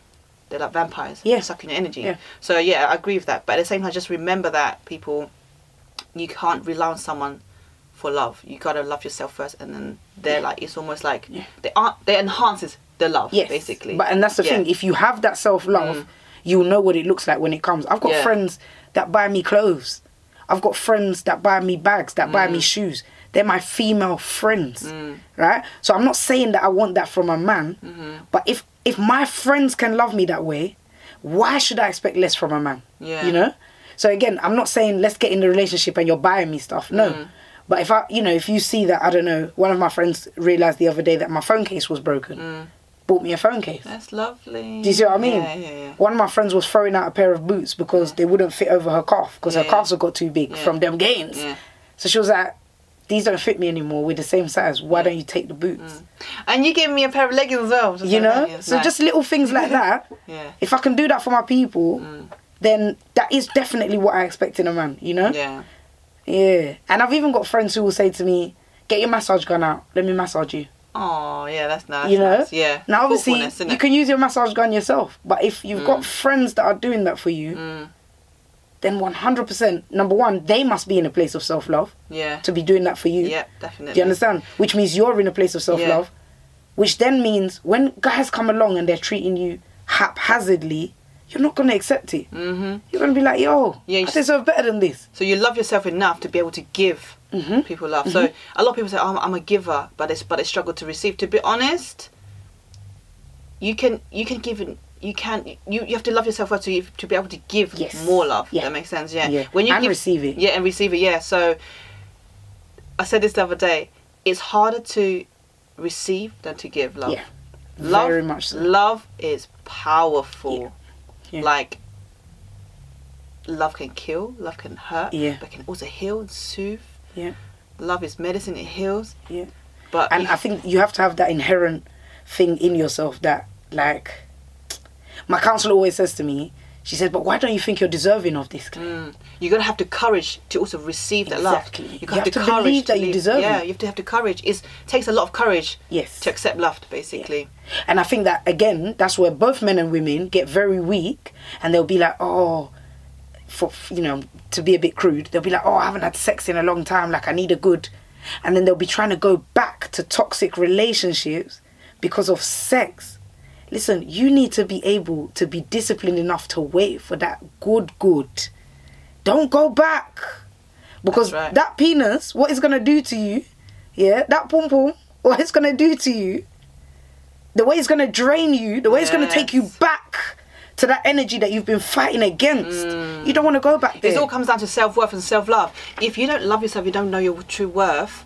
they're like vampires, Yeah. sucking your energy. Yeah. So yeah, I agree with that. But at the same time, just remember that people, you can't rely on someone for love. You gotta love yourself first, and then they're like it's almost like Yeah. they aren't they enhances the love, Yes. basically. But and that's the Yeah. thing. If you have that self love, Mm. you'll know what it looks like when it comes. I've got Yeah. friends that buy me clothes. I've got friends that buy me bags, that buy me Mm. shoes. They're my female friends, right? So I'm not saying that I want that from a man, Mm-hmm. but if if my friends can love me that way, why should I expect less from a man? Yeah. You know. So again, I'm not saying let's get in the relationship and you're buying me stuff. No. Mm. But if I, you know, if you see that, I don't know, one of my friends realized the other day that my phone case was broken, mm. bought me a phone case. That's lovely. Do you see what I mean? Yeah, yeah, yeah. One of my friends was throwing out a pair of boots because they wouldn't fit over her calf because her calves had got too big from them gains. Yeah. So she was like, "These don't fit me anymore. We're the same size. Why don't you take the boots?" Mm. And you gave me a pair of leggings as well. You like know. So Nice. just little things like that. yeah, If I can do that for my people, mm. then that is definitely what I expect in a man. You know. yeah. Yeah. And I've even got friends who will say to me, "Get your massage gun out. Let me massage you." Oh, yeah, that's nice. you know. nice. Yeah. Now obviously you can use your massage gun yourself, but if you've Mm. got friends that are doing that for you, then one hundred percent. Number one, they must be in a place of self love Yeah. to be doing that for you. Yeah, definitely. Do you understand? Which means you're in a place of self love, which then means when guys come along and they're treating you haphazardly, you're not gonna accept it. Mm-hmm. You're gonna be like, yo, Yeah, I deserve better than this. So you love yourself enough to be able to give Mhm. people love. So a lot of people say, oh, I'm a giver, but it's but they struggle to receive. To be honest, you can you can give. You can you, you have to love yourself first to to be able to give Yes. more love. Yeah. That makes sense. Yeah. Yeah. When you And give, receive it. Yeah, and receive it. Yeah. So I said this the other day. It's harder to receive than to give love. Yeah. Love, Very much so. Love is powerful. Yeah. Like love can kill, love can hurt, Yeah. but can also heal and soothe. Yeah. Love is medicine; it heals. Yeah. But and I think you have to have that inherent thing in yourself that like my counselor always says to me she says but why don't you think you're deserving of this Mm. you gotta have the courage to also receive that Exactly. love. You gotta have to believe that you leave- deserve Yeah, it. you have to have the courage. It takes a lot of courage yes to accept love, basically. and i think that again that's where both men and women get very weak and they'll be like oh for you know to be a bit crude they'll be like oh i haven't had sex in a long time like i need a good and then they'll be trying to go back to toxic relationships because of sex listen you need to be able to be disciplined enough to wait for that good good don't go back because right. that penis what it's gonna do to you yeah that pom pom what it's gonna do to you the way it's gonna drain you the way it's gonna take you back to that energy that you've been fighting against mm. you don't want to go back there It all comes down to self worth and self love. If you don't love yourself, you don't know your true worth.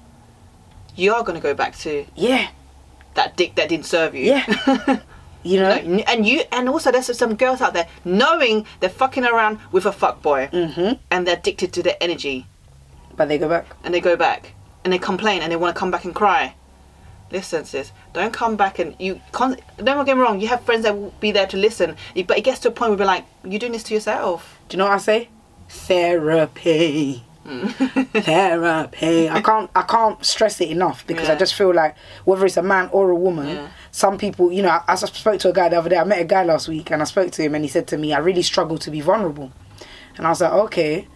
You are gonna go back to yeah that dick that didn't serve you. Yeah. you know No, and you and also there's some girls out there knowing they're fucking around with a fuck boy Mhm. and they're addicted to their energy but they go back and they go back and they complain and they want to come back and cry. Listen, sis, don't come back and you can't. Don't get me wrong. You have friends that will be there to listen, but it gets to a point where we're like, you're doing this to yourself. do you know what i say therapy therapy. I can't i can't stress it enough because i just feel like whether it's a man or a woman Yeah. some people you know as i spoke to a guy the other day i met a guy last week and i spoke to him and he said to me i really struggle to be vulnerable. And i was like okay.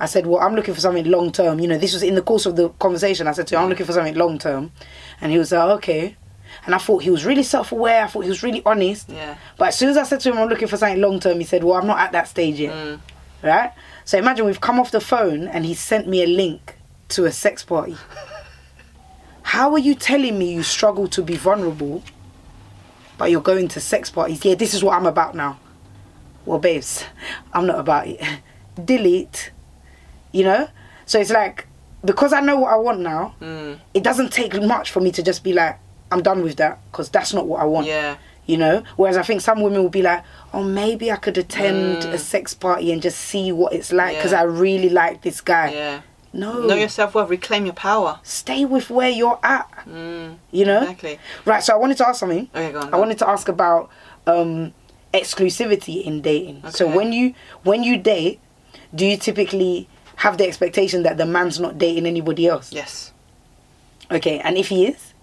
I said well i'm looking for something long term you know this was in the course of the conversation. I said to him i'm looking for something long term and he was like okay. And i thought he was really self-aware. I thought he was really honest. Yeah. but as soon as i said to him i'm looking for something long term he said well i'm not at that stage yet. Mm. right? So imagine we've come off the phone and he sent me a link to a sex party. How are you telling me you struggle to be vulnerable, but you're going to sex parties? Yeah, this is what I'm about now. Well, babes, I'm not about it. Delete. You know? So it's like, because I know what I want now, Mm. it doesn't take much for me to just be like, I'm done with that because that's not what I want. Yeah. You know. Whereas I think some women will be like, oh, maybe I could attend a sex party and just see what it's like because Mm. Yeah. I really like this guy. Yeah. No. Know yourself well. Reclaim your power. Stay with where you're at. Mm, You know. Exactly. Right. So I wanted to ask something. Okay, go on. I wanted to ask about um, exclusivity in dating. So when you when you date, do you typically have the expectation that the man's not dating anybody else? Yes. Okay, and if he is,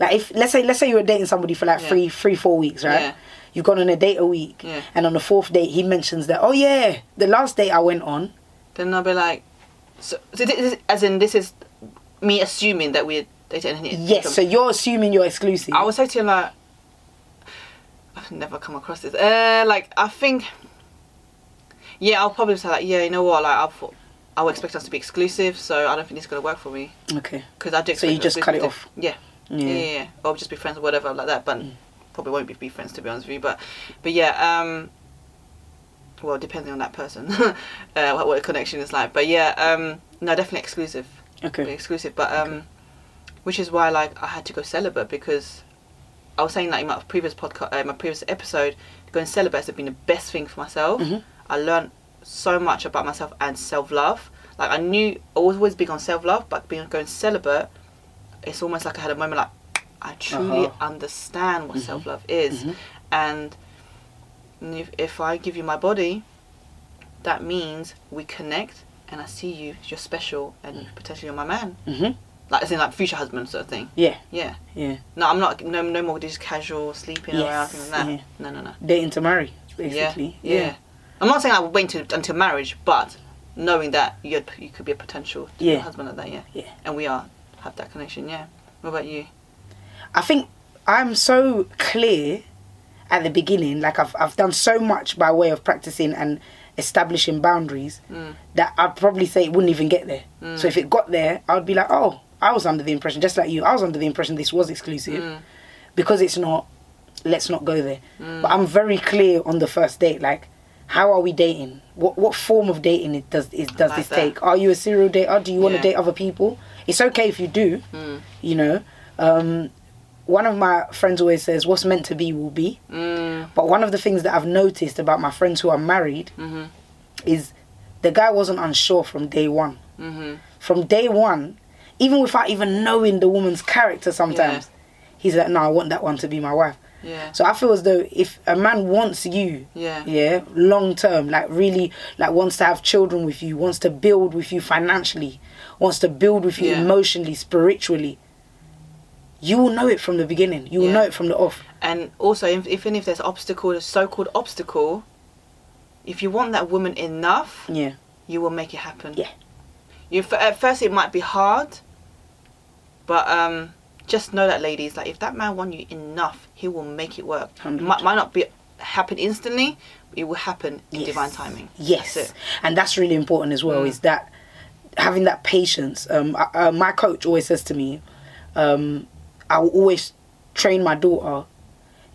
like if let's say let's say you were dating somebody for like Yeah. three three four weeks, right? Yeah. You've gone on a date a week, Yeah. and on the fourth date he mentions that oh yeah, the last date I went on. Then I'll be like, so, so this is, as in this is me assuming that we're dating. Yes, so you're assuming you're exclusive. I would say to him like, I've never come across this. Uh, like I think, yeah, I'll probably say like, yeah, you know what, like I've, I would expect us to be exclusive, so I don't think this is gonna work for me okay. because I do. So you just cut it off? Yeah. Yeah. Yeah. yeah, Or just be friends or whatever like that, but probably won't be, be friends to be honest with you. But, but yeah, um, well, depending on that person, uh, what, what the connection is like. But yeah, um, no, definitely exclusive. Okay. exclusive, but um, which is why like I had to go celibate because I was saying like in my previous podcast, uh, my previous episode, going celibate has been the best thing for myself. Mhm. I learned so much about myself and self love. Like I knew I was always big on self love, but being going celibate, it's almost like I had a moment like I truly Uh-huh. understand what self love is, Mhm. and if, if I give you my body, that means we connect, and I see you, you're special, and potentially you're my man. Mhm. Like as in like future husband sort of thing. Yeah. Yeah. Yeah. No, I'm not. No, no more just casual sleeping around Yes, things like that. yeah. No, no, no. Dating to marry, basically. Yeah, yeah. I'm not saying I would wait to, until marriage, but knowing that you you could be a potential Yeah. husband like that, yeah. Yeah. And we are have that connection, yeah. What about you? I think I'm so clear at the beginning, like I've I've done so much by way of practicing and establishing boundaries Mm. that I'd probably say it wouldn't even get there. Mm. So if it got there, I'd be like, oh, I was under the impression, just like you, I was under the impression this was exclusive. Mm. Because it's not, let's not go there. Mm. But I'm very clear on the first date, like, how are we dating? What what form of dating it does is does like this that. take? Are you a serial dater? Do you want Yeah. to date other people? It's okay if you do, Mm. you know. Um, one of my friends always says, "What's meant to be will be." Mm. But one of the things that I've noticed about my friends who are married Mm-hmm. is the guy wasn't unsure from day one. Mm-hmm. From day one, even without even knowing the woman's character, sometimes he's like, "No, I want that one to be my wife." Yeah. So I feel as though if a man wants you, Yeah. yeah, long term, like really, like wants to have children with you, wants to build with you financially, wants to build with you Yeah. emotionally, spiritually, you will know it from the beginning. You will Yeah. know it from the off. And also, if, even if there's obstacle, a so-called obstacle, if you want that woman enough, Yeah. you will make it happen. Yeah. You at first it might be hard, but um, just know that, ladies, like if that man wants you enough, he will make it work. It might, might not be happen instantly, it will happen in Yes. divine timing. Yes, That's and that's really important as well. Mm. Is that having that patience? Um, uh, uh, my coach always says to me, um, I will always train my daughter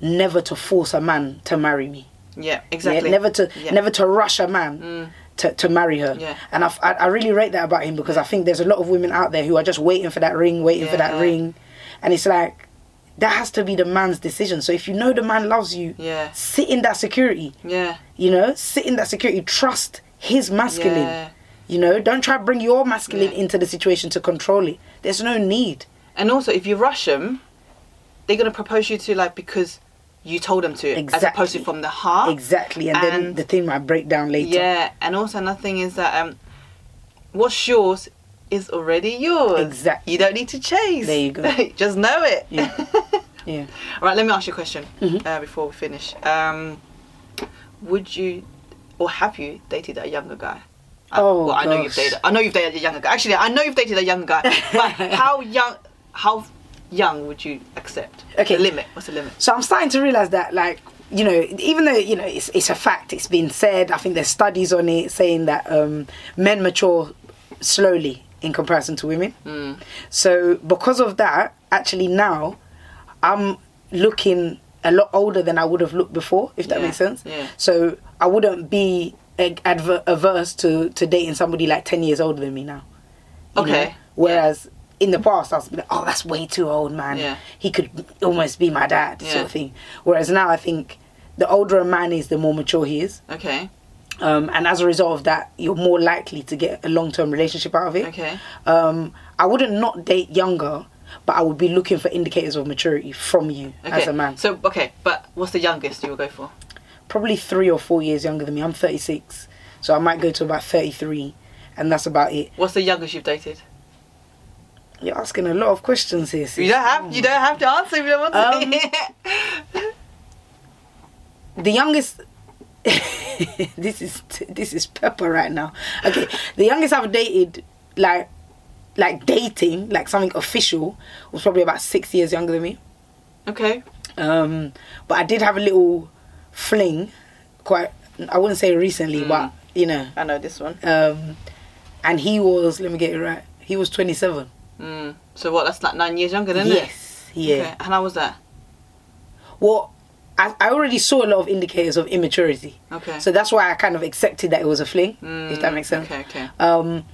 never to force a man to marry me. Yeah, Yeah, exactly. never to Yeah. never to rush a man Mm. to, to marry her. Yeah. And I I really rate that about him because I think there's a lot of women out there who are just waiting for that ring, waiting for that Yeah. ring, and it's like that has to be the man's decision. So if you know the man loves you, Yeah, sit in that security. yeah, You know, sit in that security. Trust his masculine. yeah. You know, don't try to bring your masculine Yeah. into the situation to control it. There's no need. And also, if you rush them, they're gonna propose you to like because you told them to, exactly. as opposed to from the heart. Exactly. And, then the thing might break down later. Yeah, and also another thing is that um, what's yours is already yours. Exactly. You don't need to chase. There you go. Just know it. Yeah. Yeah. All right, let me ask you a question Mhm. uh, before we finish. Um, would you, or have you dated a younger guy? Oh, well, I know you've dated. I know you've dated a younger guy. Actually, I know you've dated a younger guy. But how young? How young would you accept? Okay. The limit. What's the limit? So I'm starting to realize that, like, you know, even though you know it's it's a fact, it's been said. I think there's studies on it saying that um, men mature slowly in comparison to women. Mm. So because of that, actually now, I'm looking a lot older than I would have looked before. If that Yeah, makes sense. yeah. So I wouldn't be adver- averse to to dating somebody like ten years older than me now. Okay, know? Whereas in the past, I was like, oh, that's way too old, man. Yeah. He could almost be my dad, Yeah. sort of thing. Whereas now, I think the older a man is, the more mature he is. Okay. Um, and as a result of that, you're more likely to get a long term relationship out of it. Okay. Um, I wouldn't not date younger, but I would be looking for indicators of maturity from you Okay. as a man. So okay, but what's the youngest you will go for? Probably three or four years younger than me. I'm 36, so I might go to about 33, and that's about it. What's the youngest you've dated? You're asking a lot of questions here. sis. You don't have. You don't have to answer if you don't want to. Um, the youngest this is this is pepper right now okay the youngest i've dated like like dating like something official was probably about six years younger than me okay. um but i did have a little fling quite i wouldn't say recently but you know I know this one. um and he was let me get it right he was 27 Mm. So what? That's like nine years younger, than not it? yes yeah Okay. And how was that? well I, I already saw a lot of indicators of immaturity Okay. So that's why I kind of accepted that it was a fling, if that Mm, makes sense. Okay. Okay. Um,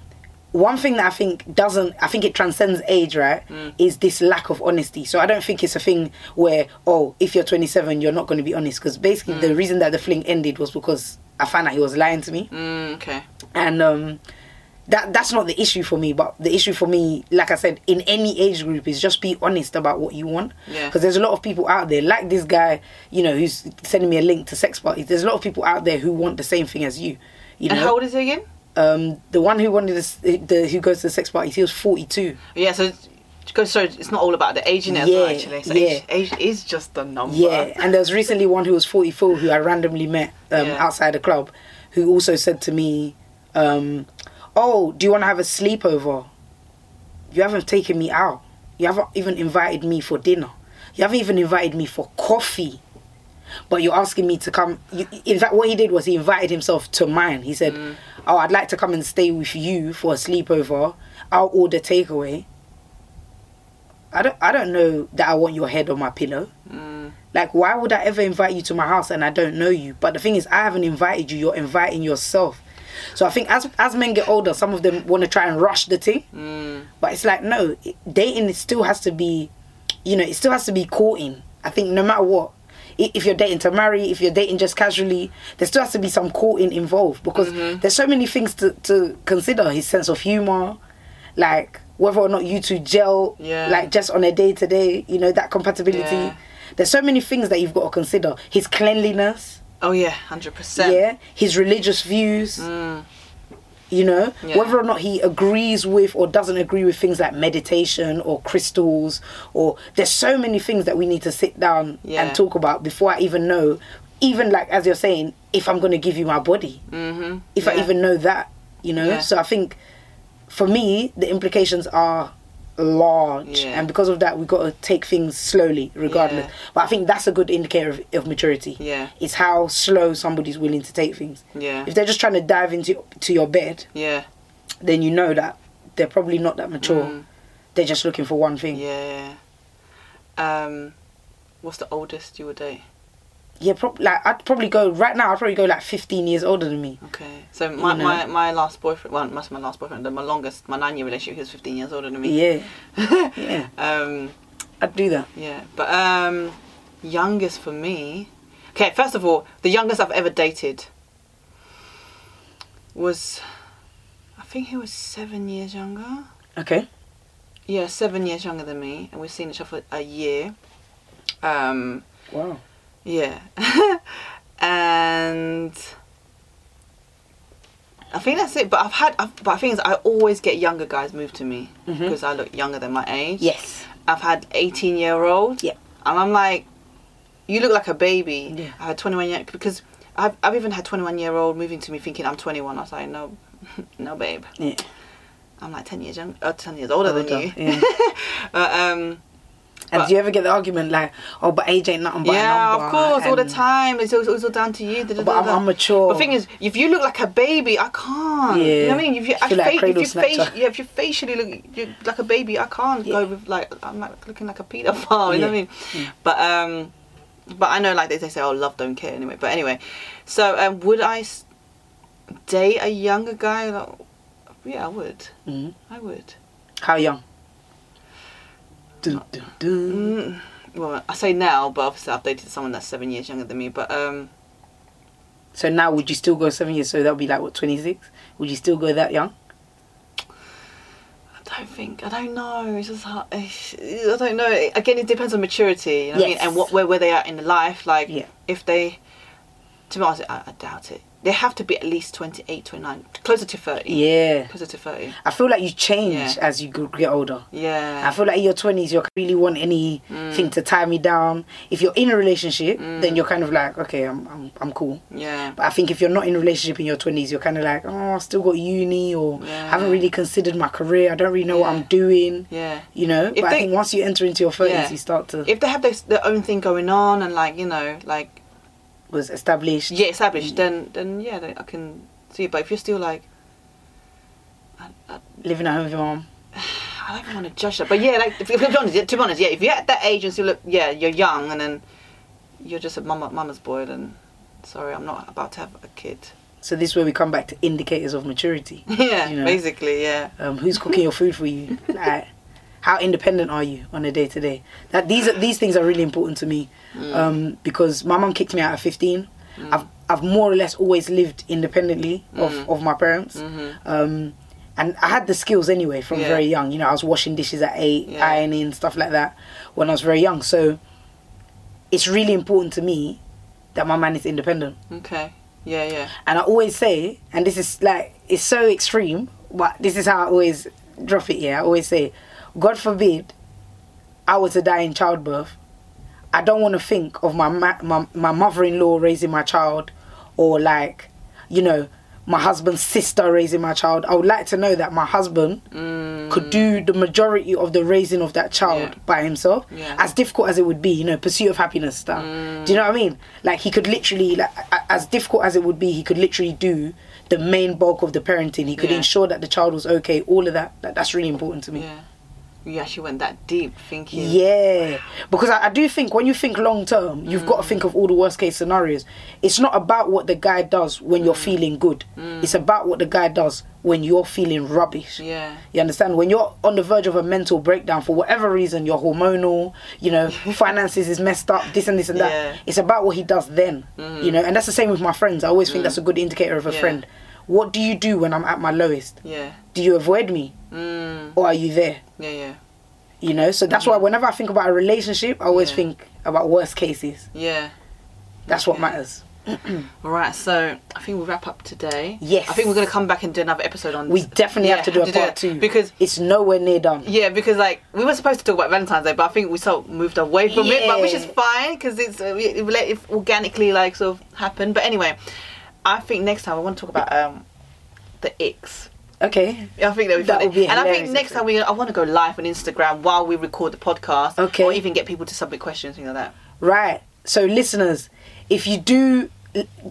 one thing that I think doesn't, I think it transcends age, right? Mm. Is this lack of honesty. So I don't think it's a thing where, oh, if you're 27, you're not going to be honest. Because basically, the reason that the fling ended was because I found out he was lying to me, Mm, okay. and um, that that's not the issue for me. But the issue for me, like I said, in any age group, is just be honest about what you want. Yeah. Because there's a lot of people out there, like this guy, you know, who's sending me a link to sex parties. There's a lot of people out there who want the same thing as you. You know. And how old is he again? Um, the one who wanted this, the who goes to the sex parties, he was 42. Yeah. So. Because so it's not all about the age in it as well, actually. So yeah. age, age is just a number. Yeah, and there was recently one who was 44 who I randomly met um, Yeah. outside a club, who also said to me, um, "Oh, do you want to have a sleepover? You haven't taken me out. You haven't even invited me for dinner. You haven't even invited me for coffee." But you're asking me to come. You, in fact, what he did was he invited himself to mine. He said, "Oh, I'd like to come and stay with you for a sleepover. I'll order takeaway." I don't. I don't know that I want your head on my pillow. Mm, Like, why would I ever invite you to my house and I don't know you? But the thing is, I haven't invited you. You're inviting yourself. So I think as as men get older, some of them want to try and rush the thing. mm, But it's like no, dating it still has to be, you know, it still has to be courting. I think no matter what, if you're dating to marry, if you're dating just casually, there still has to be some courting involved because there's so many things to to consider. His sense of humor, like whether or not you two gel, Yeah. like just on a day to day, you know, that compatibility. Yeah. There's so many things that you've got to consider. His cleanliness, Oh yeah, hundred percent. yeah, his religious views, Mm, you know, Yeah. whether or not he agrees with or doesn't agree with things like meditation or crystals or there's so many things that we need to sit down Yeah. and talk about before I even know, even like as you're saying, if I'm going to give you my body, mm-hmm. if I even know that, you know. Yeah. So I think for me, the implications are large, Yeah. and because of that, we've got to take things slowly, regardless. Yeah. But I think that's a good indicator of, of maturity. Yeah. It's how slow somebody's willing to take things. Yeah. If they're just trying to dive into to your bed, Yeah. then you know that they're probably not that mature. Mm, They're just looking for one thing. yeah. Um, what's the oldest you would date? Yeah, prob- like I'd probably go right now. I'd probably go like 15 years older than me. Okay. So my, You know. my, my last boyfriend, well, must my last boyfriend, my longest, my nine year relationship, he was 15 years older than me. Yeah, yeah, Um, I'd do that. yeah. But um, youngest for me. Okay, first of all, the youngest I've ever dated was, I think he was seven years younger. Okay. Yeah, seven years younger than me, and we've seen each other for a year. Um, Wow. Yeah, and I think that's it. But I've had, I've, but I think is I always get younger guys move to me because I look younger than my age. Yes. I've had eighteen year old. Yeah. and I'm like, you look like a baby. Yeah. I had twenty one year because I've I've even had twenty one year old moving to me thinking I'm twenty one. I was like, no, no, babe. Yeah. I'm like ten years young, uh, ten years older, than you. yeah. but um. And But- do you ever get the argument like, oh, but age ain't nothing but yeah, of course, all the time. It's all, it's all down to you. da, da, But da, I'm. I'm mature. The thing is, if you look like a baby, I can't. You know Yeah. what I mean? If you, I like fa- if you face, yeah, if you facially look like a baby, I can't Yeah. go with like I'm like looking like a paedophile. You know what I mean? Yeah. But um, but I know like they, they say, oh, love don't care anyway. But anyway, so um, would I s- date a younger guy? Like, yeah, I would. Mhm. I would. How young? Dun, dun, dun. Well, I say now, but obviously I've dated someone that's seven years younger than me. But um, So now, would you still go seven years? So that would be like what twenty six? Would you still go that young? I don't think I don't know. It's just hard. I don't know. Again, it depends on maturity. You know what I mean? Yes. And what where where they are in life. Like Yeah. if they, to be honest, I, I doubt it. They have to be at least 28, 29, closer to thirty. Yeah. Closer to thirty. I feel like you change Yeah. as you get older. Yeah. I feel like in your twenties, you really want anything mm. to tie me down. If you're in a relationship, then mm. you're kind of like, okay, I'm, I'm, I'm cool. yeah. But I think if you're not in a relationship in your twenties, you're kind of like, oh, I still got uni, or Yeah. haven't really considered my career. I don't really know what I'm doing. Yeah. You know. If but I think once you enter into your thirties, Yeah. you start to If they have their, their own thing going on and like you know like was established. yeah established, then then yeah, they, I can see it. But if you're still like, I, I, Living at home with your mom. I don't even want to judge that. But yeah, like if, to be honest, to be honest, yeah, if you're at that age and still look, yeah, you're young and then you're just a mama, mama's boy, then sorry, I'm not about to have a kid. So this is where we come back to indicators of maturity. yeah, You know. basically, yeah. Um, who's cooking your food for you? Like, how independent are you on a day to day? That these are, these things are really important to me um, because my mom kicked me out at fifteen. I've I've more or less always lived independently of, of my parents. Um, and I had the skills anyway from Yeah. very young. You know, I was washing dishes at eight, Yeah. ironing stuff like that when I was very young. So it's really important to me that my man is independent. Okay. Yeah, yeah. And I always say, and this is like, it's so extreme, but this is how I always drop it here. I always say, God forbid I was to die in childbirth. I don't want to think of my, ma- my, my mother in law raising my child or like, you know, my husband's sister raising my child. I would like to know that my husband could do the majority of the raising of that child Mm. Yeah. by himself. Yeah. As difficult as it would be, you know, pursuit of happiness stuff. Do you know what I mean? Like he could literally, like, as difficult as it would be, he could literally do the main bulk of the parenting. He could Yeah. ensure that the child was okay. All of that. that that's really important to me. You actually went that deep thinking. Yeah, because I, I do think when you think long term, you've got to think of all the worst case scenarios. It's not about what the guy does when you're mm. feeling good. Mm. It's about what the guy does when you're feeling rubbish. Yeah. You understand? When you're on the verge of a mental breakdown for whatever reason, you're hormonal, you know, finances is messed up, this and this and that. Yeah. It's about what he does then. Mm. You know, and that's the same with my friends. I always think that's a good indicator of a Yeah. friend. What do you do when I'm at my lowest? Yeah. Do you avoid me Mm. or are you there? Yeah, yeah. You know, so that's why whenever I think about a relationship, I always Yeah. think about worst cases. Yeah. That's what Okay. matters. All right, so I think we'll wrap up today. Yes. I think we're gonna come back and do another episode on. We definitely Yeah, have to do a it part two because it's nowhere near done. yeah, because like we were supposed to talk about Valentine's Day, but I think we sort of moved away from it, but which is fine because it's uh, it, it organically like sort of happened. But anyway, I think next time I want to talk about um the icks. Okay. Yeah, I think that would be, That funny. would be and I think next time we I want to go live on Instagram while we record the podcast, Okay. or even get people to submit questions, things like that. Right. So, listeners, if you do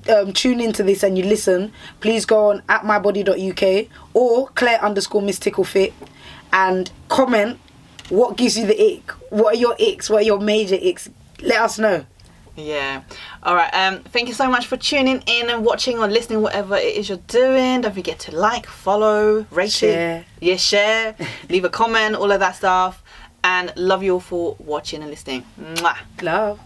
um, tune into this and you listen, please go on at mybody.uk or Clare underscore Miss Tickle Fit and comment what gives you the ick. What are your icks? What are your major icks? Let us know. Yeah. All right. Um. Thank you so much for tuning in and watching or listening, whatever it is you're doing. Don't forget to like, follow, rate Share. it, yeah, share, leave a comment, all of that stuff. And love you all for watching and listening. Mwah. Love.